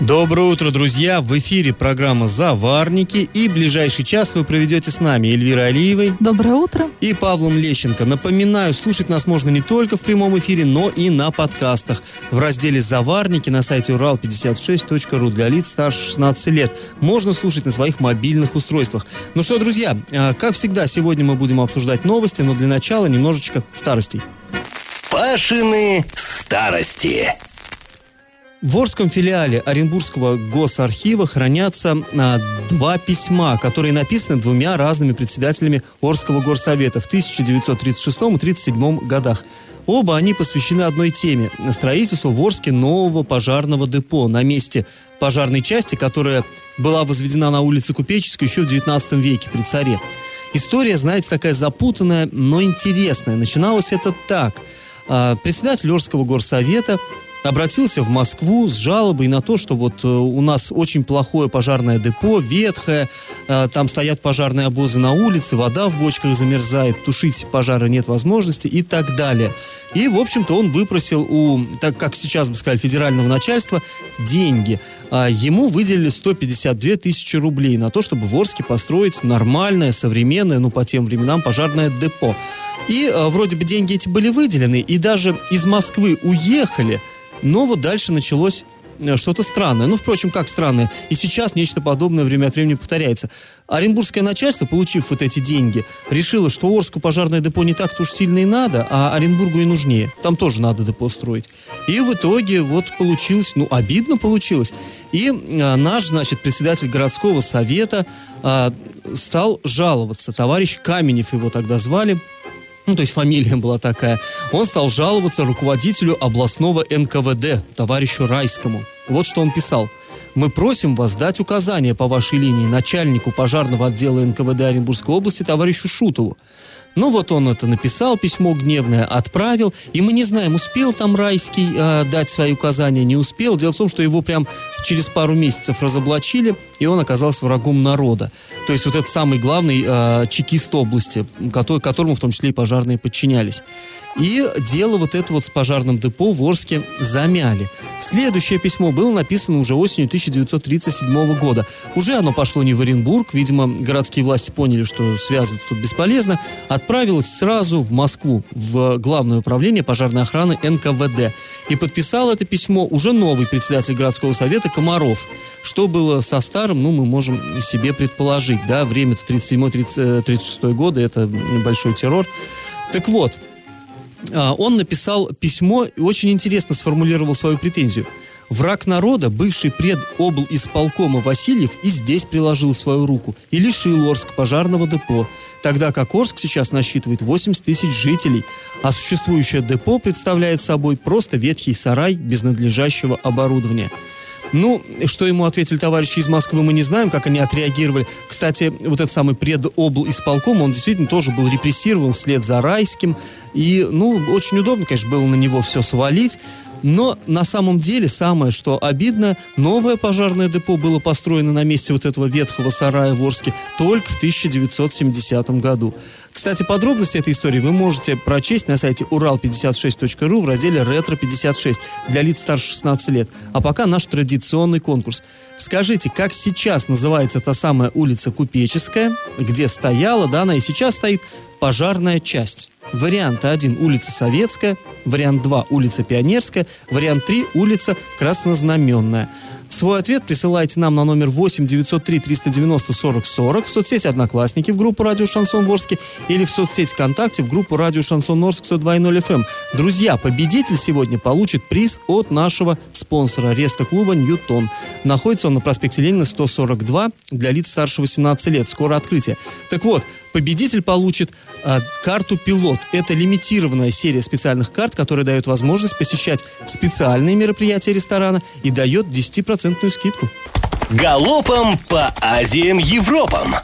Доброе утро, друзья! В эфире программа «Заварники» и ближайший час вы проведете с нами Эльвирой Алиевой Доброе утро. и Павлом Лещенко. Напоминаю, слушать нас можно не только в прямом эфире, но и на подкастах. В разделе «Заварники» на сайте урал56.ру для лиц старше 16 лет. Можно слушать на своих мобильных устройствах. Ну что, друзья, а, как всегда, сегодня мы будем обсуждать новости, но для начала немножечко старостей. Пашины старости. В Орском филиале Оренбургского госархива хранятся а, два письма, которые написаны двумя разными председателями Орского горсовета в 1936 и 1937 годах. Оба они посвящены одной теме – строительству в Орске нового пожарного депо на месте пожарной части, которая была возведена на улице Купеческой еще в 19 веке при царе. История, знаете, такая запутанная, но интересная. Начиналось это так. А, Председатель Орского горсовета обратился в Москву с жалобой на то, что вот э, у нас очень плохое пожарное депо, ветхое, э, там стоят пожарные обозы на улице, вода в бочках замерзает, тушить пожары нет возможности и так далее. И, в общем-то, он выпросил у, так как сейчас бы сказали, федерального начальства деньги. А Ему выделили 152 тысячи рублей на то, чтобы в Орске построить нормальное, современное, ну, по тем временам, пожарное депо. И э, вроде бы деньги эти были выделены, и даже из Москвы уехали, но вот дальше началось э, что-то странное. Ну, впрочем, как странное. И сейчас нечто подобное время от времени повторяется. Оренбургское начальство, получив вот эти деньги, решило, что Орску пожарное депо не так-то уж сильно и надо, а Оренбургу и нужнее. Там тоже надо депо строить. И в итоге вот получилось, ну, обидно получилось. И э, наш, значит, председатель городского совета э, стал жаловаться. Товарищ Каменев его тогда звали ну, то есть фамилия была такая, он стал жаловаться руководителю областного НКВД, товарищу Райскому. Вот что он писал. «Мы просим вас дать указания по вашей линии начальнику пожарного отдела НКВД Оренбургской области товарищу Шутову. Ну вот он это написал, письмо гневное отправил, и мы не знаем, успел там Райский э, дать свои указания, не успел. Дело в том, что его прям через пару месяцев разоблачили, и он оказался врагом народа. То есть вот этот самый главный э, чекист области, который, которому в том числе и пожарные подчинялись. И дело вот это вот с пожарным депо в Орске замяли. Следующее письмо было написано уже осенью 1937 года. Уже оно пошло не в Оренбург, видимо, городские власти поняли, что связывать тут бесполезно, отправилось сразу в Москву, в Главное управление пожарной охраны НКВД. И подписал это письмо уже новый председатель городского совета Комаров. Что было со старым, ну, мы можем себе предположить, да, время-то 37-36 годы, это большой террор. Так вот, он написал письмо и очень интересно сформулировал свою претензию. Враг народа, бывший пред обл исполкома Васильев и здесь приложил свою руку и лишил Орск пожарного депо, тогда как Орск сейчас насчитывает 80 тысяч жителей, а существующее депо представляет собой просто ветхий сарай без надлежащего оборудования. Ну, что ему ответили товарищи из Москвы, мы не знаем, как они отреагировали. Кстати, вот этот самый предобл исполком, он действительно тоже был репрессирован вслед за Райским. И, ну, очень удобно, конечно, было на него все свалить. Но на самом деле самое, что обидно, новое пожарное депо было построено на месте вот этого ветхого сарая в Орске только в 1970 году. Кстати, подробности этой истории вы можете прочесть на сайте урал56.ру в разделе «Ретро-56» для лиц старше 16 лет. А пока наш традиционный конкурс. Скажите, как сейчас называется та самая улица Купеческая, где стояла, да, она и сейчас стоит, пожарная часть? Вариант 1 – улица Советская, вариант 2 – улица Пионерская, вариант 3 – улица Краснознаменная. Свой ответ присылайте нам на номер 8 903 390 40 40 в соцсети «Одноклассники» в группу «Радио Шансон Ворске» или в соцсети ВКонтакте в группу «Радио Шансон Орск» 102.0 FM. Друзья, победитель сегодня получит приз от нашего спонсора Реста-клуба «Ньютон». Находится он на проспекте Ленина 142 для лиц старше 18 лет. Скоро открытие. Так вот, победитель получит э, карту «Пилот». Это лимитированная серия специальных карт, которая дает возможность посещать специальные мероприятия ресторана и дает 10% скидку. Галопом по Азиям Европам.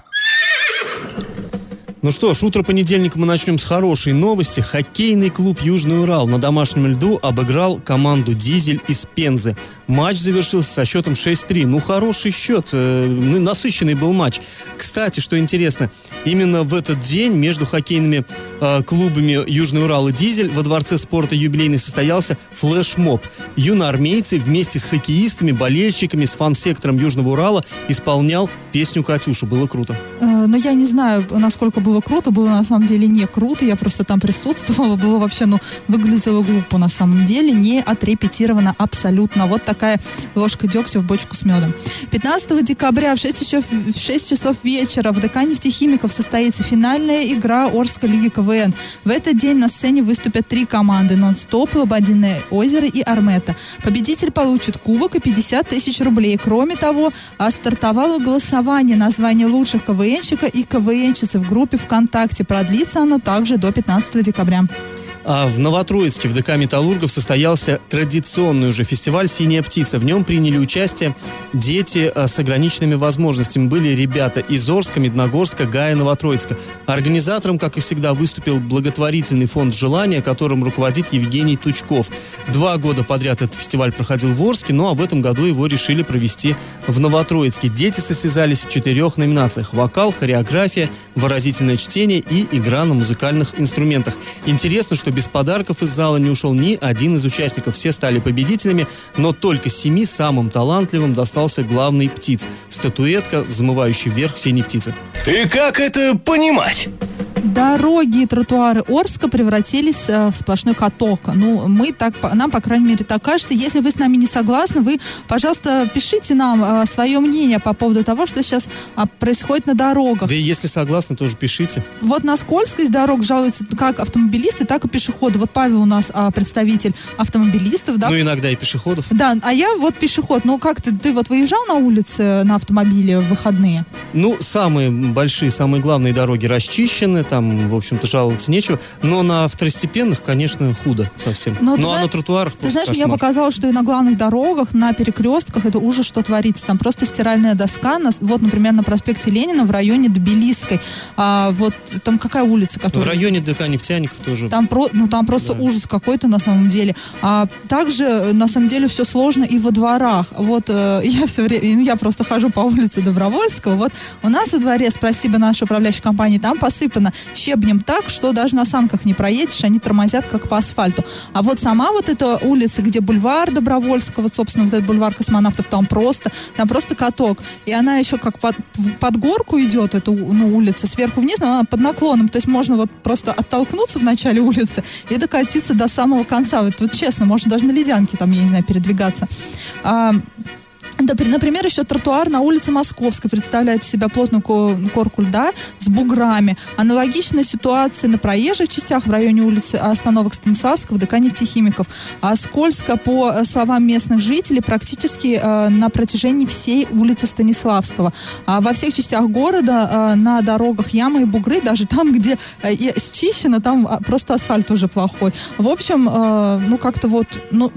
Ну что ж, утро понедельника мы начнем с хорошей новости. Хоккейный клуб «Южный Урал» на домашнем льду обыграл команду «Дизель» из Пензы. Матч завершился со счетом 6-3. Ну, хороший счет, э, ну, насыщенный был матч. Кстати, что интересно, именно в этот день между хоккейными э, клубами «Южный Урал» и «Дизель» во Дворце спорта юбилейный состоялся флешмоб. Юноармейцы вместе с хоккеистами, болельщиками, с фан-сектором «Южного Урала» исполнял песню «Катюша». Было круто. Э, но я не знаю, насколько было круто, было на самом деле не круто, я просто там присутствовала, было вообще, ну, выглядело глупо на самом деле, не отрепетировано абсолютно. Вот такая ложка дегтя в бочку с медом. 15 декабря в 6 часов, в 6 часов вечера в ДК нефтехимиков состоится финальная игра Орской лиги КВН. В этот день на сцене выступят три команды «Нон-стоп», «Лободиное озеро» и «Армета». Победитель получит кубок и 50 тысяч рублей. Кроме того, а, стартовало голосование на звание лучших КВНщика и КВНщицы в группе ВКонтакте. Продлится оно также до 15 декабря. А в Новотроицке в ДК «Металлургов» состоялся традиционный уже фестиваль «Синяя птица». В нем приняли участие дети а, с ограниченными возможностями. Были ребята из Орска, Медногорска, Гая, Новотроицка. Организатором, как и всегда, выступил благотворительный фонд «Желание», которым руководит Евгений Тучков. Два года подряд этот фестиваль проходил в Орске, ну а в этом году его решили провести в Новотроицке. Дети состязались в четырех номинациях. Вокал, хореография, выразительное чтение и игра на музыкальных инструментах. Интересно, что без подарков из зала не ушел ни один из участников. Все стали победителями, но только семи самым талантливым достался главный птиц. Статуэтка, взмывающая вверх синей птицы. И как это понимать? Дороги и тротуары Орска превратились э, в сплошной каток. Ну, мы так, нам, по крайней мере, так кажется. Если вы с нами не согласны, вы, пожалуйста, пишите нам э, свое мнение по поводу того, что сейчас а, происходит на дорогах. Да и если согласны, тоже пишите. Вот на скользкость дорог жалуются как автомобилисты, так и пешеходы. Вот Павел у нас а, представитель автомобилистов, да? Ну, иногда и пешеходов. Да, а я вот пешеход. Ну, как ты, ты вот выезжал на улице на автомобиле в выходные? Ну, самые большие, самые главные дороги расчищены, там, в общем-то, жаловаться нечего. Но на второстепенных, конечно, худо совсем. Но ты ну, а знаешь- на тротуарах Ты знаешь, мне кошмар. показалось, что и на главных дорогах, на перекрестках это ужас, что творится. Там просто стиральная доска. На- вот, например, на проспекте Ленина в районе Тбилисской. А, вот там какая улица, В которая... районе ДК нефтяников тоже. Там, про, ну, там просто Да. ужас какой-то на самом деле. А также, э, на самом деле, все сложно и во дворах. Вот э, я все время, ну, я просто хожу по улице Добровольского. Вот у нас во дворе, спасибо нашей управляющей компании, там посыпано щебнем так, что даже на санках не проедешь, они тормозят как по асфальту. А вот сама вот эта улица, где бульвар Добровольского, вот, собственно, вот этот бульвар космонавтов, там просто, там просто каток. И она еще как под, под горку идет, эта ну, улица, сверху вниз, но она под наклоном. То есть можно вот просто оттолкнуться в начале улицы и докатиться до самого конца. Вот, вот честно, можно даже на ледянке там, я не знаю, передвигаться. А, например, еще тротуар на улице Московской представляет из себя плотную ко- корку льда с буграми. Аналогичная ситуация на проезжих частях в районе улицы остановок Станиславского, ДК нефтехимиков. А скользко, по словам местных жителей, практически э, на протяжении всей улицы Станиславского. А во всех частях города э, на дорогах ямы и бугры, даже там, где э, счищено, там а, просто асфальт уже плохой. В общем, э, ну как-то вот, ну,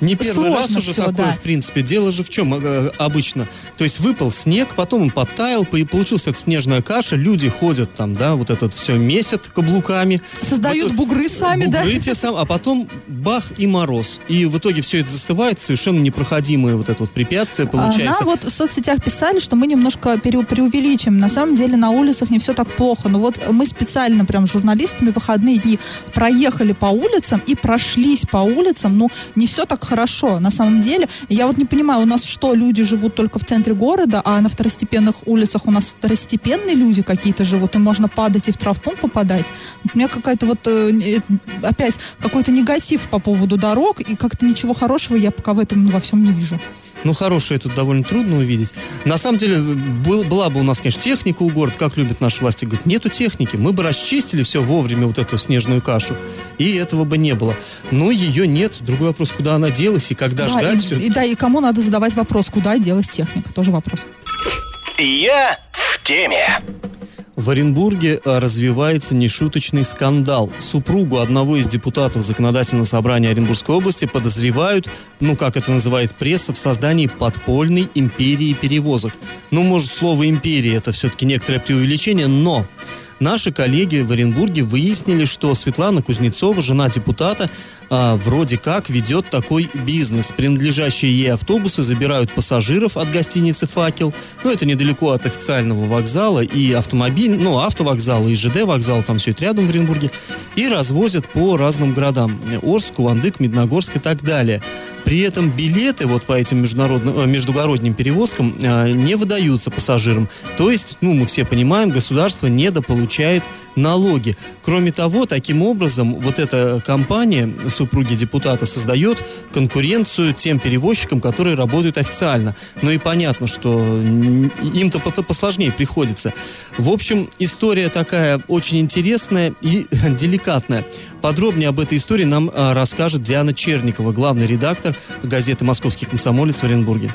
Не первый раз уже всё, такое, да. в принципе. Дело же в чем э, обычно? То есть выпал снег, потом он подтаял, по- и получилась эта снежная каша, люди ходят там, да, вот этот все месят каблуками. создают Вот, бугры сами, да? бугры те сам, а потом бах и мороз. И в итоге все это застывает, совершенно непроходимое вот это вот препятствие получается. Она вот в соцсетях писали, что мы немножко пере- преувеличим. На самом деле на улицах не все так плохо. Но вот мы специально прям журналистами в выходные дни проехали по улицам и прошлись по улицам. Ну, не все так хорошо на самом деле. Я вот не понимаю, у нас что, люди живут только в центре города, а на второстепенных улицах у нас второстепенные люди какие-то живут, и можно падать и в травмпункт попадать. Вот У меня какая-то вот э, опять какой-то негатив по поводу дорог, и как-то ничего хорошего я пока в этом во всем не вижу. Ну, хорошее тут довольно трудно увидеть. На самом деле, был, была бы у нас, конечно, техника у города, как любят наши власти. Говорят, нету техники. Мы бы расчистили все вовремя, вот эту снежную кашу, и этого бы не было. Но ее нет. Другой вопрос, куда она делась и когда Да, ждать и, все и да, и кому надо задавать вопрос, куда делась техника, тоже вопрос. Я в теме. В Оренбурге а, развивается нешуточный скандал. Супругу одного из депутатов Законодательного собрания Оренбургской области подозревают, ну, как это называет пресса, в создании подпольной империи перевозок. Ну, может, слово «империя» это все-таки некоторое преувеличение, но наши коллеги в Оренбурге выяснили, что Светлана Кузнецова, жена депутата, а, вроде как ведет такой бизнес. Принадлежащие ей автобусы забирают пассажиров от гостиницы «Факел». Ну, это недалеко от официального вокзала и автомобиль, ну, автовокзала и ЖД вокзал, там все это рядом в Оренбурге. И развозят по разным городам. Орск, Кувандык, Медногорск и так далее. При этом билеты вот по этим международным, э, междугородним перевозкам э, не выдаются пассажирам. То есть, ну, мы все понимаем, государство недополучает налоги. Кроме того, таким образом, вот эта компания, супруги депутата, создает конкуренцию тем перевозчикам, которые работают официально. Ну и понятно, что им-то посложнее приходится. В общем, история такая очень интересная и деликатная. Подробнее об этой истории нам э, расскажет Диана Черникова, главный редактор газеты «Московский комсомолец» в Оренбурге.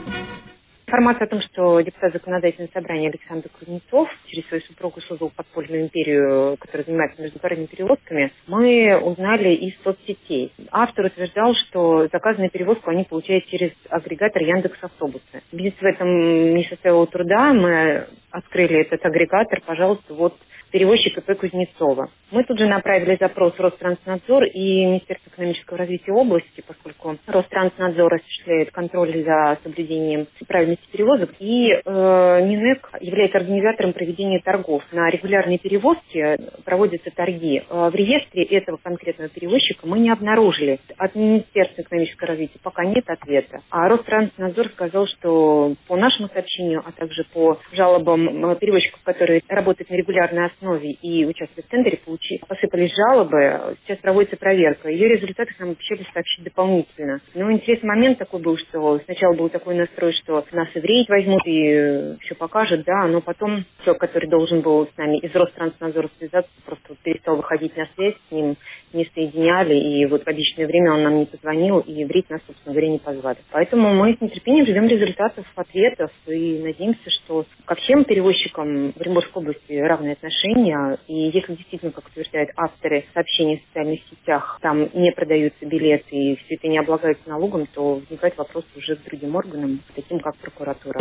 Информация о том, что депутат законодательного собрания Александр Кузнецов через свою супругу создал подпольную империю, которая занимается международными перевозками, мы узнали из соцсетей. Автор утверждал, что заказанную перевозку они получают через агрегатор Яндекс Автобусы. Бизнес в этом не составил труда, мы открыли этот агрегатор, пожалуйста, вот перевозчика П. Кузнецова. Мы тут же направили запрос в Ространснадзор и Министерство экономического развития области, поскольку Ространснадзор осуществляет контроль за соблюдением правильности перевозок, и э, МИНЭК является организатором проведения торгов. На регулярные перевозки проводятся торги. Э, в реестре этого конкретного перевозчика мы не обнаружили. От Министерства экономического развития пока нет ответа. А Ространснадзор сказал, что по нашему сообщению, а также по жалобам э, перевозчиков, которые работают на регулярной основе, основе и участвуя в тендере, получи, посыпались жалобы. Сейчас проводится проверка. Ее результаты нам обещали сообщить дополнительно. Но интересный момент такой был, что сначала был такой настрой, что нас и в рейд возьмут и все покажут, да, но потом человек, который должен был с нами из Ространснадзора связаться, просто вот перестал выходить на связь, с ним не соединяли, и вот в обещанное время он нам не позвонил, и в рейд нас, собственно говоря, не позвали. Поэтому мы с нетерпением ждем результатов, ответов, и надеемся, что ко всем перевозчикам в Оренбургской области равные отношения отношения. И если действительно, как утверждают авторы сообщений в социальных сетях, там не продаются билеты и все это не облагается налогом, то возникает вопрос уже к другим органам, таким как прокуратура.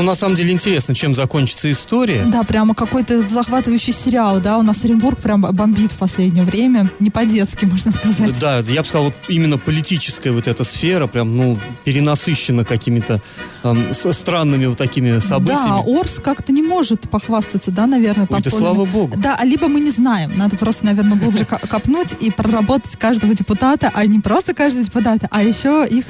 Ну, на самом деле интересно, чем закончится история. Да, прямо какой-то захватывающий сериал, да, у нас Оренбург прям бомбит в последнее время, не по-детски, можно сказать. Да, я бы сказал, вот именно политическая вот эта сфера прям, ну, перенасыщена какими-то эм, странными вот такими событиями. Да, Орс как-то не может похвастаться, да, наверное, Ой, да слава богу. Да, а либо мы не знаем, надо просто, наверное, глубже копнуть и проработать каждого депутата, а не просто каждого депутата, а еще их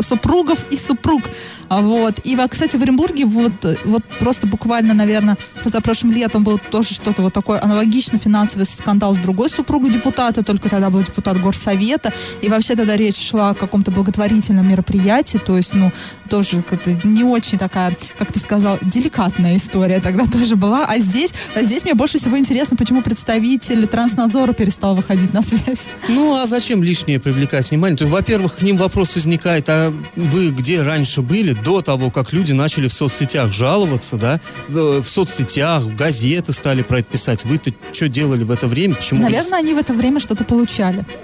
супругов и супруг. Вот. И, кстати, кстати, в Оренбурге вот, вот просто буквально, наверное, позапрошлым летом был тоже что-то вот такое аналогично финансовый скандал с другой супругой депутата, только тогда был депутат горсовета, и вообще тогда речь шла о каком-то благотворительном мероприятии, то есть, ну, тоже как-то не очень такая, как ты сказал, деликатная история тогда тоже была, а здесь, а здесь мне больше всего интересно, почему представитель транснадзора перестал выходить на связь. Ну, а зачем лишнее привлекать внимание? То есть, во-первых, к ним вопрос возникает, а вы где раньше были до того, как люди начали в соцсетях жаловаться, да, в, соцсетях, в газеты стали про это писать. Вы-то что делали в это время? Почему? Наверное, вы... они в это время что-то получали.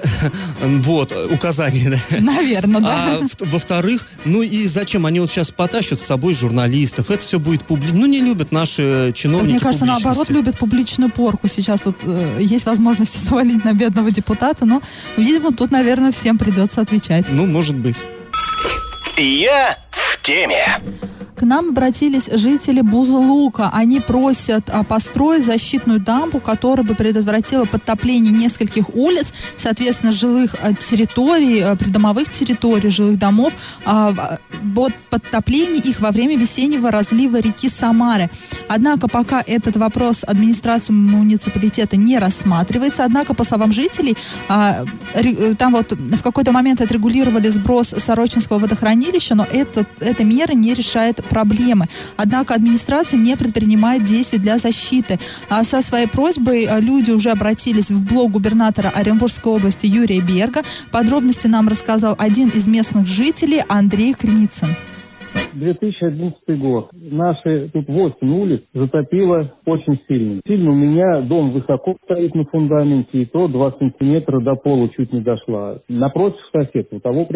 Вот, указания, да. Наверное, да. А во-вторых, ну и зачем? Они вот сейчас потащат с собой журналистов, это все будет публично. Ну, не любят наши чиновники Мне кажется, наоборот, любят публичную порку. Сейчас вот э, есть возможность свалить на бедного депутата, но, видимо, тут, наверное, всем придется отвечать. Ну, может быть. Я в теме. К нам обратились жители Бузулука. Они просят а, построить защитную дамбу, которая бы предотвратила подтопление нескольких улиц, соответственно, жилых а, территорий, а, придомовых территорий, жилых домов, от подтопления их во время весеннего разлива реки Самары. Однако пока этот вопрос администрации муниципалитета не рассматривается, однако, по словам жителей, ре, там вот в какой-то момент отрегулировали сброс Сорочинского водохранилища, но этот, эта мера не решает проблемы. Однако администрация не предпринимает действий для защиты. А со своей просьбой а, люди уже обратились в блог губернатора Оренбургской области Юрия Берга. Подробности нам рассказал один из местных жителей Андрей Креницын. 2011 год. Наши тут 8 улиц затопило очень сильно. Сильно у меня дом высоко стоит на фундаменте, и то 2 сантиметра до пола чуть не дошла. Напротив сосед, у того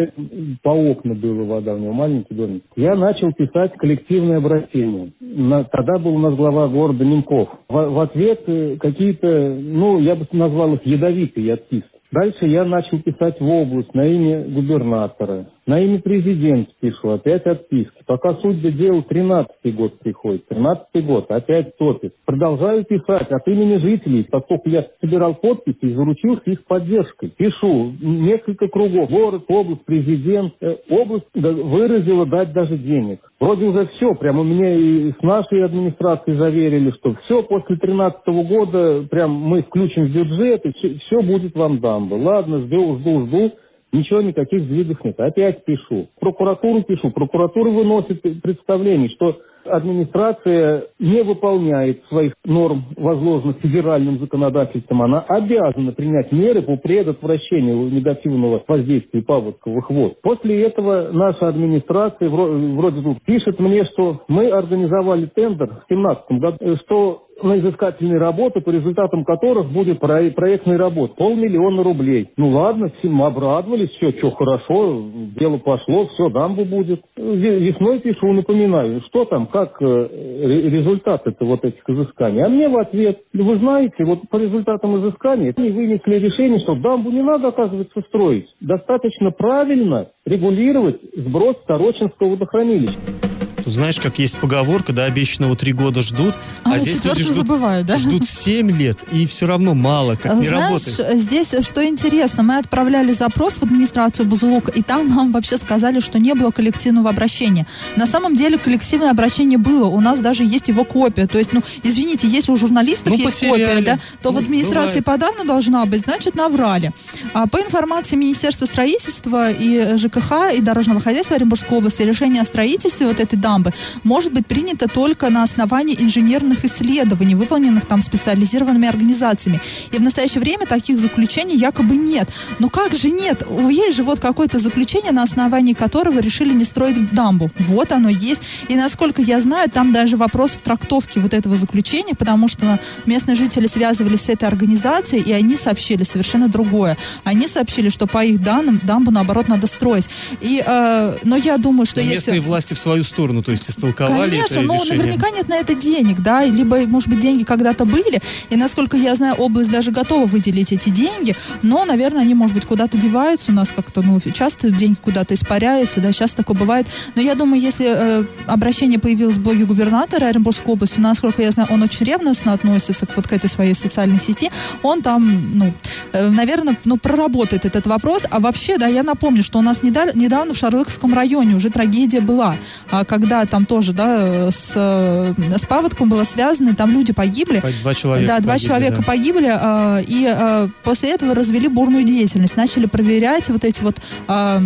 по окна была вода, у него маленький домик. Я начал писать коллективное обращение. На, тогда был у нас глава города Немков. В, в ответ э, какие-то, ну, я бы назвал их ядовитые отписки. Дальше я начал писать в область на имя губернатора. На имя президента пишу, опять отписки. Пока суть до дела 13-й год приходит. 13-й год, опять топит. Продолжаю писать от имени жителей, поскольку я собирал подписи и заручился их поддержкой. Пишу несколько кругов. Город, область, президент. Э, область выразила дать даже денег. Вроде уже все, прямо меня и с нашей администрацией заверили, что все после 13 -го года прям мы включим в бюджет и все, все будет вам дамба. Ладно, жду, жду, жду. Ничего, никаких сдвигов нет. Опять пишу. Прокуратуру пишу. Прокуратура выносит представление, что администрация не выполняет своих норм, возложенных федеральным законодательством. Она обязана принять меры по предотвращению негативного воздействия паводковых вод. После этого наша администрация вроде бы пишет мне, что мы организовали тендер в 2017 году, что на изыскательные работы, по результатам которых будет проектная работа. Полмиллиона рублей. Ну ладно, всем обрадовались, все, что хорошо, дело пошло, все, дамбу будет. Весной пишу, напоминаю, что там, как э, результаты-то вот этих изысканий. А мне в ответ, вы знаете, вот по результатам изыскания они вынесли решение, что дамбу не надо, оказывается, строить. Достаточно правильно регулировать сброс Старочинского водохранилища. Знаешь, как есть поговорка, да, обещанного три года ждут, а, а здесь люди ждут, забывают, да? ждут семь лет, и все равно мало, как не Знаешь, работает. здесь что интересно, мы отправляли запрос в администрацию Бузулука, и там нам вообще сказали, что не было коллективного обращения. На самом деле коллективное обращение было, у нас даже есть его копия. То есть, ну, извините, если у журналистов ну, есть потеряли. копия, да, то ну, в администрации бывает. подавно должна быть, значит, наврали. А по информации Министерства строительства и ЖКХ и Дорожного хозяйства Оренбургской области, решение о строительстве вот этой дамбы дамбы может быть принято только на основании инженерных исследований, выполненных там специализированными организациями. И в настоящее время таких заключений якобы нет. Но как же нет? Есть же вот какое-то заключение, на основании которого решили не строить дамбу. Вот оно есть. И насколько я знаю, там даже вопрос в трактовке вот этого заключения, потому что местные жители связывались с этой организацией, и они сообщили совершенно другое. Они сообщили, что по их данным дамбу, наоборот, надо строить. И, э, но я думаю, что но если... Местные власти в свою сторону то есть истолковали Конечно, это но решение. наверняка нет на это денег, да, либо, может быть, деньги когда-то были, и, насколько я знаю, область даже готова выделить эти деньги, но, наверное, они, может быть, куда-то деваются у нас как-то, ну, часто деньги куда-то испаряются, да, сейчас такое бывает, но я думаю, если э, обращение появилось в блоге губернатора Оренбургской области, насколько я знаю, он очень ревностно относится к вот к этой своей социальной сети, он там, ну, э, наверное, ну, проработает этот вопрос, а вообще, да, я напомню, что у нас недавно, в Шарлыкском районе уже трагедия была, а, когда когда там тоже, да, с, с паводком было связано, и там люди погибли. Два человека Да, два погибли, человека да. погибли, э, и э, после этого развели бурную деятельность, начали проверять вот эти вот э,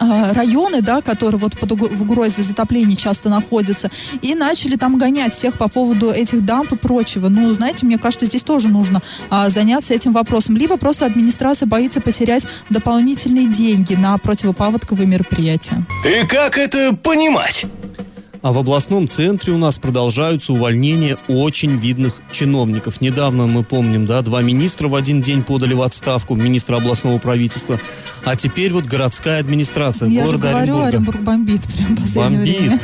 районы, да, которые вот под в угрозе затопления часто находятся, и начали там гонять всех по поводу этих дамп и прочего. Ну, знаете, мне кажется, здесь тоже нужно а, заняться этим вопросом. Либо просто администрация боится потерять дополнительные деньги на противопаводковые мероприятия. И как это понимать? А в областном центре у нас продолжаются увольнения очень видных чиновников. Недавно, мы помним, да, два министра в один день подали в отставку, министра областного правительства. А теперь вот городская администрация Я города же говорю, Оренбурга. Оренбург бомбит прям в Бомбит. время.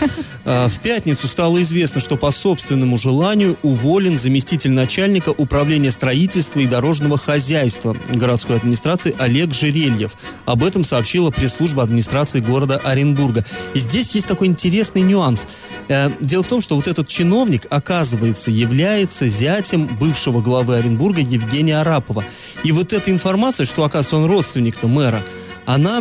А, в пятницу стало известно, что по собственному желанию уволен заместитель начальника управления строительства и дорожного хозяйства городской администрации Олег Жерельев. Об этом сообщила пресс-служба администрации города Оренбурга. И здесь есть такой интересный нюанс. Э, дело в том, что вот этот чиновник, оказывается, является зятем бывшего главы Оренбурга Евгения Арапова. И вот эта информация, что, оказывается, он родственник-то мэра, она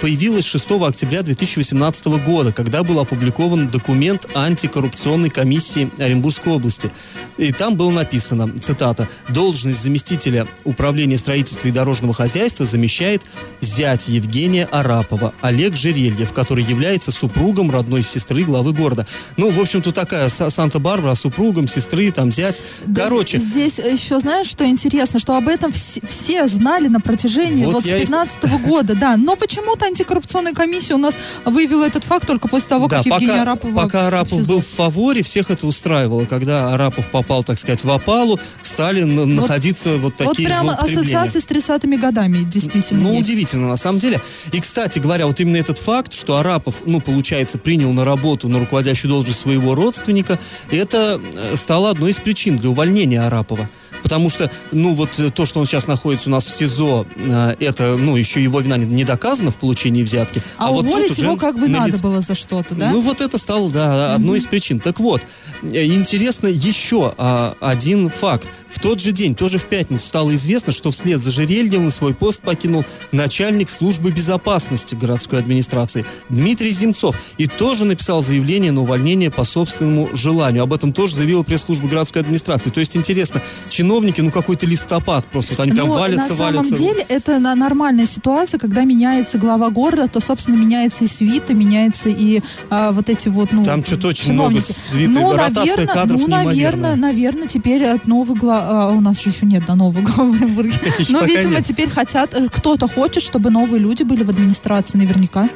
появилась 6 октября 2018 года, когда был опубликован документ антикоррупционной комиссии Оренбургской области. И там было написано, цитата, «Должность заместителя управления строительства и дорожного хозяйства замещает зять Евгения Арапова, Олег Жерельев, который является супругом родной сестры главы города». Ну, в общем-то, такая Санта-Барбара, супругом, сестры, там, зять. Короче. Здесь еще, знаешь, что интересно, что об этом все, все знали на протяжении вот, вот с 15 -го года правда, да. Но почему-то антикоррупционная комиссия у нас выявила этот факт только после того, Да, как пока, Арапова пока в Арапов был в фаворе, всех это устраивало. Когда Арапов попал, так сказать, в опалу, стали на- находиться вот Вот такие прямо злоупотребления. ассоциации с 30-ми годами действительно Ну, есть. удивительно, на самом деле. И, кстати говоря, вот именно этот факт, что Арапов, ну, получается, принял на работу на руководящую должность своего родственника, это э, стало одной из причин для увольнения Арапова. Потому что, ну, вот э, то, что он сейчас находится у нас в СИЗО, э, это, ну, еще его вина не, доказана в получении взятки. А, вот тут уволить уже его как бы на надо лиц- было за что-то, да? ну, вот это стало, да, одной из причин. Так вот, э, интересно еще а, один факт. В тот же день, тоже в пятницу, стало известно, что вслед за Жерельевым свой пост покинул начальник службы безопасности городской администрации Дмитрий Земцов. И тоже написал заявление на увольнение по собственному желанию. Об этом тоже заявила пресс-служба городской администрации. То есть, интересно, чиновники, ну, какой-то листопад просто. Вот они прям Ну, валятся, на самом валятся. деле это на- нормальная ситуация, когда меняется глава города, то, собственно, меняется и свита, меняется и а, вот эти вот, ну, Там что-то очень много свиты, Ну, ротация наверное, кадров ну, наверное, наверное, теперь от новый глава... у нас же еще нет, да, нового главы Но, видимо, нет. теперь хотят... э, Кто-то хочет, чтобы новые люди были в администрации, наверняка.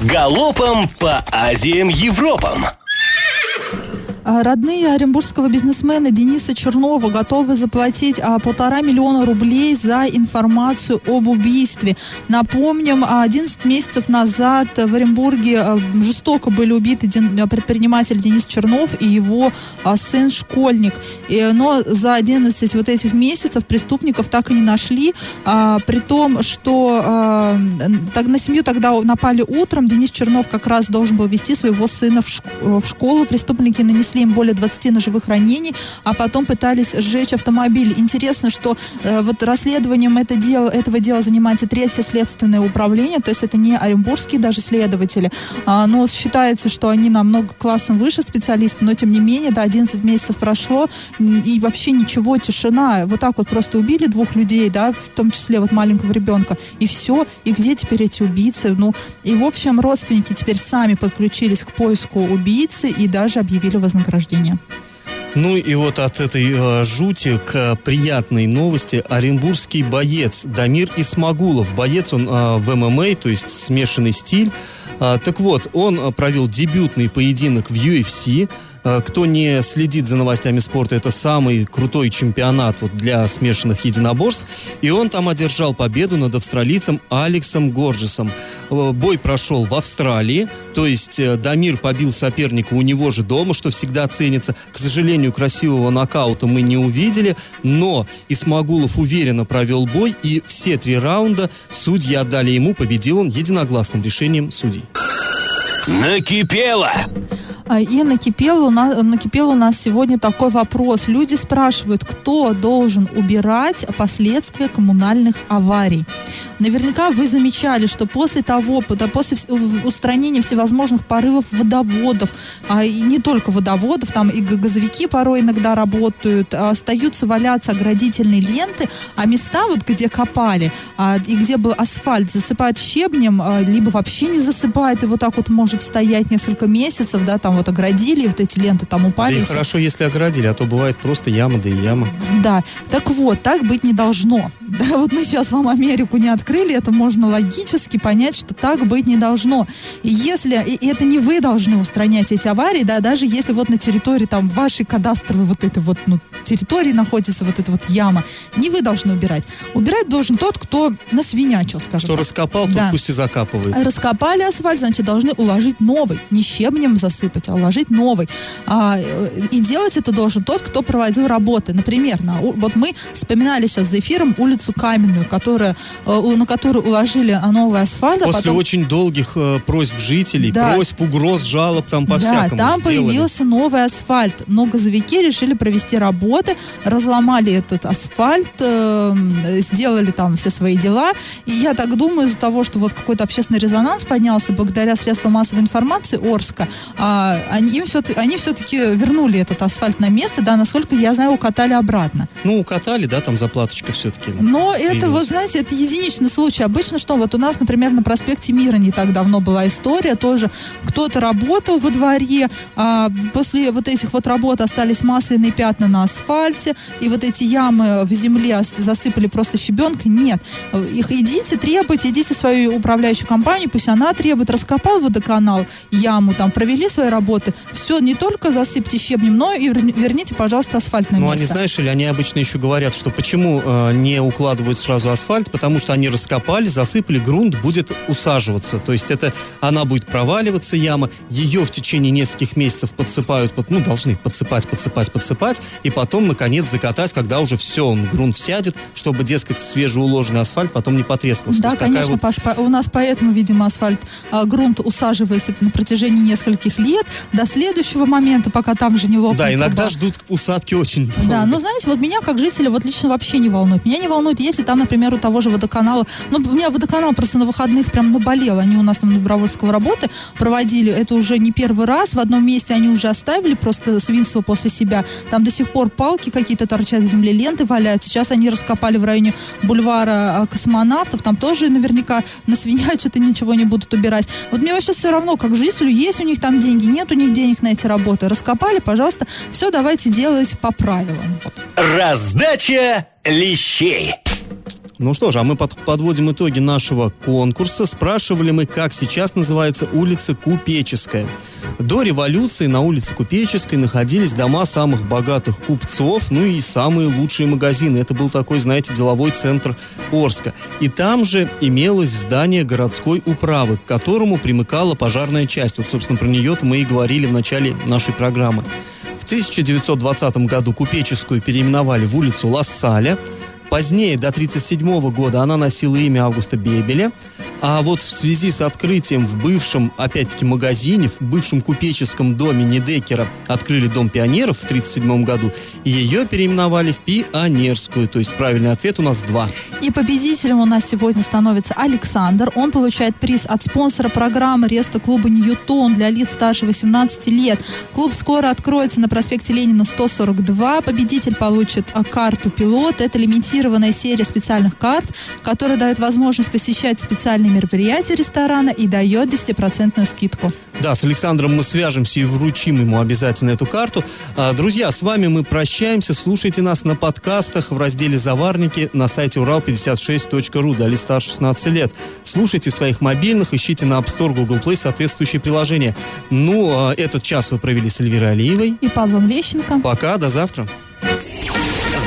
Галопом по Азиям Европам. А, Родные оренбургского бизнесмена Дениса Чернова готовы заплатить а, полтора миллиона рублей за информацию об убийстве. Напомним, а, 11 месяцев назад в Оренбурге а, жестоко были убиты а, предприниматель Денис Чернов и его а, сын-школьник. Но за 11 вот этих месяцев преступников так и не нашли, а, при том, что а, на семью тогда напали утром. Денис Чернов как раз должен был вести своего сына в школу. Преступники нанесли им более 20 ножевых ранений, а потом пытались сжечь автомобиль. Интересно, что э, вот расследованием это дело, этого дела занимается третье следственное управление, то есть это не оренбургские даже следователи, А, но считается, что они намного классом выше специалисты, но тем не менее, да, 11 месяцев прошло, и вообще ничего, тишина. Вот так вот просто убили двух людей, да, в том числе вот маленького ребенка, и все. И где теперь эти убийцы? Ну, и, в общем, родственники теперь сами подключились к поиску убийцы и даже объявили вознаграждение. Ну и вот от этой э, жути к э, приятной новости оренбургский боец Дамир Исмагулов. Боец он э, в ММА, то есть смешанный стиль. А, так вот, он э, провел дебютный поединок в UFC. Э, Кто не следит за новостями спорта, это самый крутой чемпионат вот для смешанных единоборств. И он там одержал победу над австралийцем Алексом Горджесом. Э, Бой прошел в Австралии, то есть э, Дамир побил соперника у него же дома, что всегда ценится. К сожалению, красивого нокаута мы не увидели, но Исмагулов уверенно провел бой, и все три раунда судьи отдали ему, победил он единогласным решением судей. Накипело! А, И накипел у, нас, накипел у нас сегодня такой вопрос. Люди спрашивают, кто должен убирать последствия коммунальных аварий. Наверняка вы замечали, что после того, да, после устранения всевозможных порывов водоводов, а, и не только водоводов, там и газовики порой иногда работают, а, остаются валяться оградительные ленты, а места, вот где копали, а, и где был асфальт, засыпают щебнем, а, либо вообще не засыпают, и вот так вот может стоять несколько месяцев, да, там вот оградили, вот эти ленты там Да упали. и и хорошо, если оградили, а то бывает просто яма да и яма. Да, так вот, так быть не должно. Да, вот мы сейчас вам Америку не открыли, это можно логически понять, что так быть не должно. И если, и это не вы должны устранять эти аварии, да, даже если вот на территории там вашей кадастровой вот этой вот, ну, территории находится вот эта вот яма, не вы должны убирать. Убирать должен тот, кто насвинячил, скажем Кто так. раскопал, тот Да. пусть и закапывает. Раскопали асфальт, значит, должны уложить новый. Не щебнем засыпать, а уложить новый. А, э, и делать это должен тот, кто проводил работы. Например, на, вот мы вспоминали сейчас за эфиром улицу Каменную, которая, э, на которую уложили а, новый асфальт. а После потом- очень долгих э, просьб жителей, Да. просьб, угроз, жалоб там по да, всякому там сделали. появился новый асфальт, но газовики решили провести работы, разломали этот асфальт, э, сделали там все свои дела. И я так думаю, из-за того, что вот какой-то общественный резонанс поднялся благодаря средствам массовой информации Орска, а, они, им все, они все-таки вернули этот асфальт на место, да, насколько я знаю, укатали обратно. Ну, укатали, да, там заплаточка все-таки. Но это, Появился. вот знаете, это единичный сложный случай. Обычно что? Вот у нас, например, на проспекте Мира не так давно была история тоже. Кто-то работал во дворе, а после вот этих вот работ остались масляные пятна на асфальте, и вот эти ямы в земле засыпали просто щебенкой. Нет. Их идите, требуйте, идите в свою управляющую компанию, пусть она требует, раскопал водоканал, яму, там, провели свои работы. Все, не только засыпьте щебнем, но и верните, пожалуйста, асфальт на ну, место. они, знаешь, или они обычно еще говорят, что почему э, не укладывают сразу асфальт, потому что они раскопали, засыпали, грунт будет усаживаться. То есть это она будет проваливаться, яма, ее в течение нескольких месяцев подсыпают, под, ну, должны подсыпать, подсыпать, подсыпать, и потом, наконец, закатать, когда уже все, он, грунт сядет, чтобы, дескать, свежеуложенный асфальт потом не потрескался. Да, конечно, вот... Паш, у нас поэтому, видимо, асфальт, а, грунт усаживается на протяжении нескольких лет до следующего момента, пока там же не лопнет. Да, иногда ждут усадки очень долго. Да, но знаете, вот меня как жителя вот лично вообще не волнует. Меня не волнует, если там, например, у того же водоканала, ну, у меня водоканал просто на выходных прям наболел, они у нас там на Добровольского работы проводили, это уже не первый раз, в одном месте они уже оставили просто свинство после себя, там до сих пор палки какие-то торчат в земле, ленты валяются, сейчас они раскопали в районе бульвара а, космонавтов, там тоже наверняка на свинячат и ничего не будут убирать. Вот мне вообще все равно, как жителю, есть у них там деньги, нет у них денег на эти работы. Раскопали, пожалуйста, все давайте делать по правилам. Вот. Раздача лещей. Ну что же, а мы под, подводим итоги нашего конкурса. Спрашивали мы, как сейчас называется улица Купеческая. До революции на улице Купеческой находились дома самых богатых купцов, ну и самые лучшие магазины. Это был такой, знаете, деловой центр Орска. И там же имелось здание городской управы, к которому примыкала пожарная часть. Вот, собственно, про нее-то мы и говорили в начале нашей программы. В 1920 году Купеческую переименовали в улицу Лассаля. Позднее, до 1937 года, она носила имя Августа Бебеля. А вот в связи с открытием в бывшем, опять-таки, магазине, в бывшем купеческом доме Недекера открыли Дом пионеров в 1937 году, и ее переименовали в Пионерскую. То есть правильный ответ у нас два. И победителем у нас сегодня становится Александр. Он получает приз от спонсора программы Реста клуба «Ньютон» для лиц старше 18 лет. Клуб скоро откроется на проспекте Ленина 142. Победитель получит а, карту «Пилот». Это лимитированная серия специальных карт, которая дает возможность посещать специальные мероприятия ресторана и дает 10% скидку. Да, с Александром мы свяжемся и вручим ему обязательно эту карту. А, друзья, с вами мы прощаемся. Слушайте нас на подкастах в разделе «Заварники» на сайте урал56.ру для лиц старше 16 лет. Слушайте в своих мобильных, ищите на App Store, Google Play соответствующие приложения. Ну, а этот час вы провели с Эльвирой Алиевой. И Павлом Лещенко. Пока, до завтра.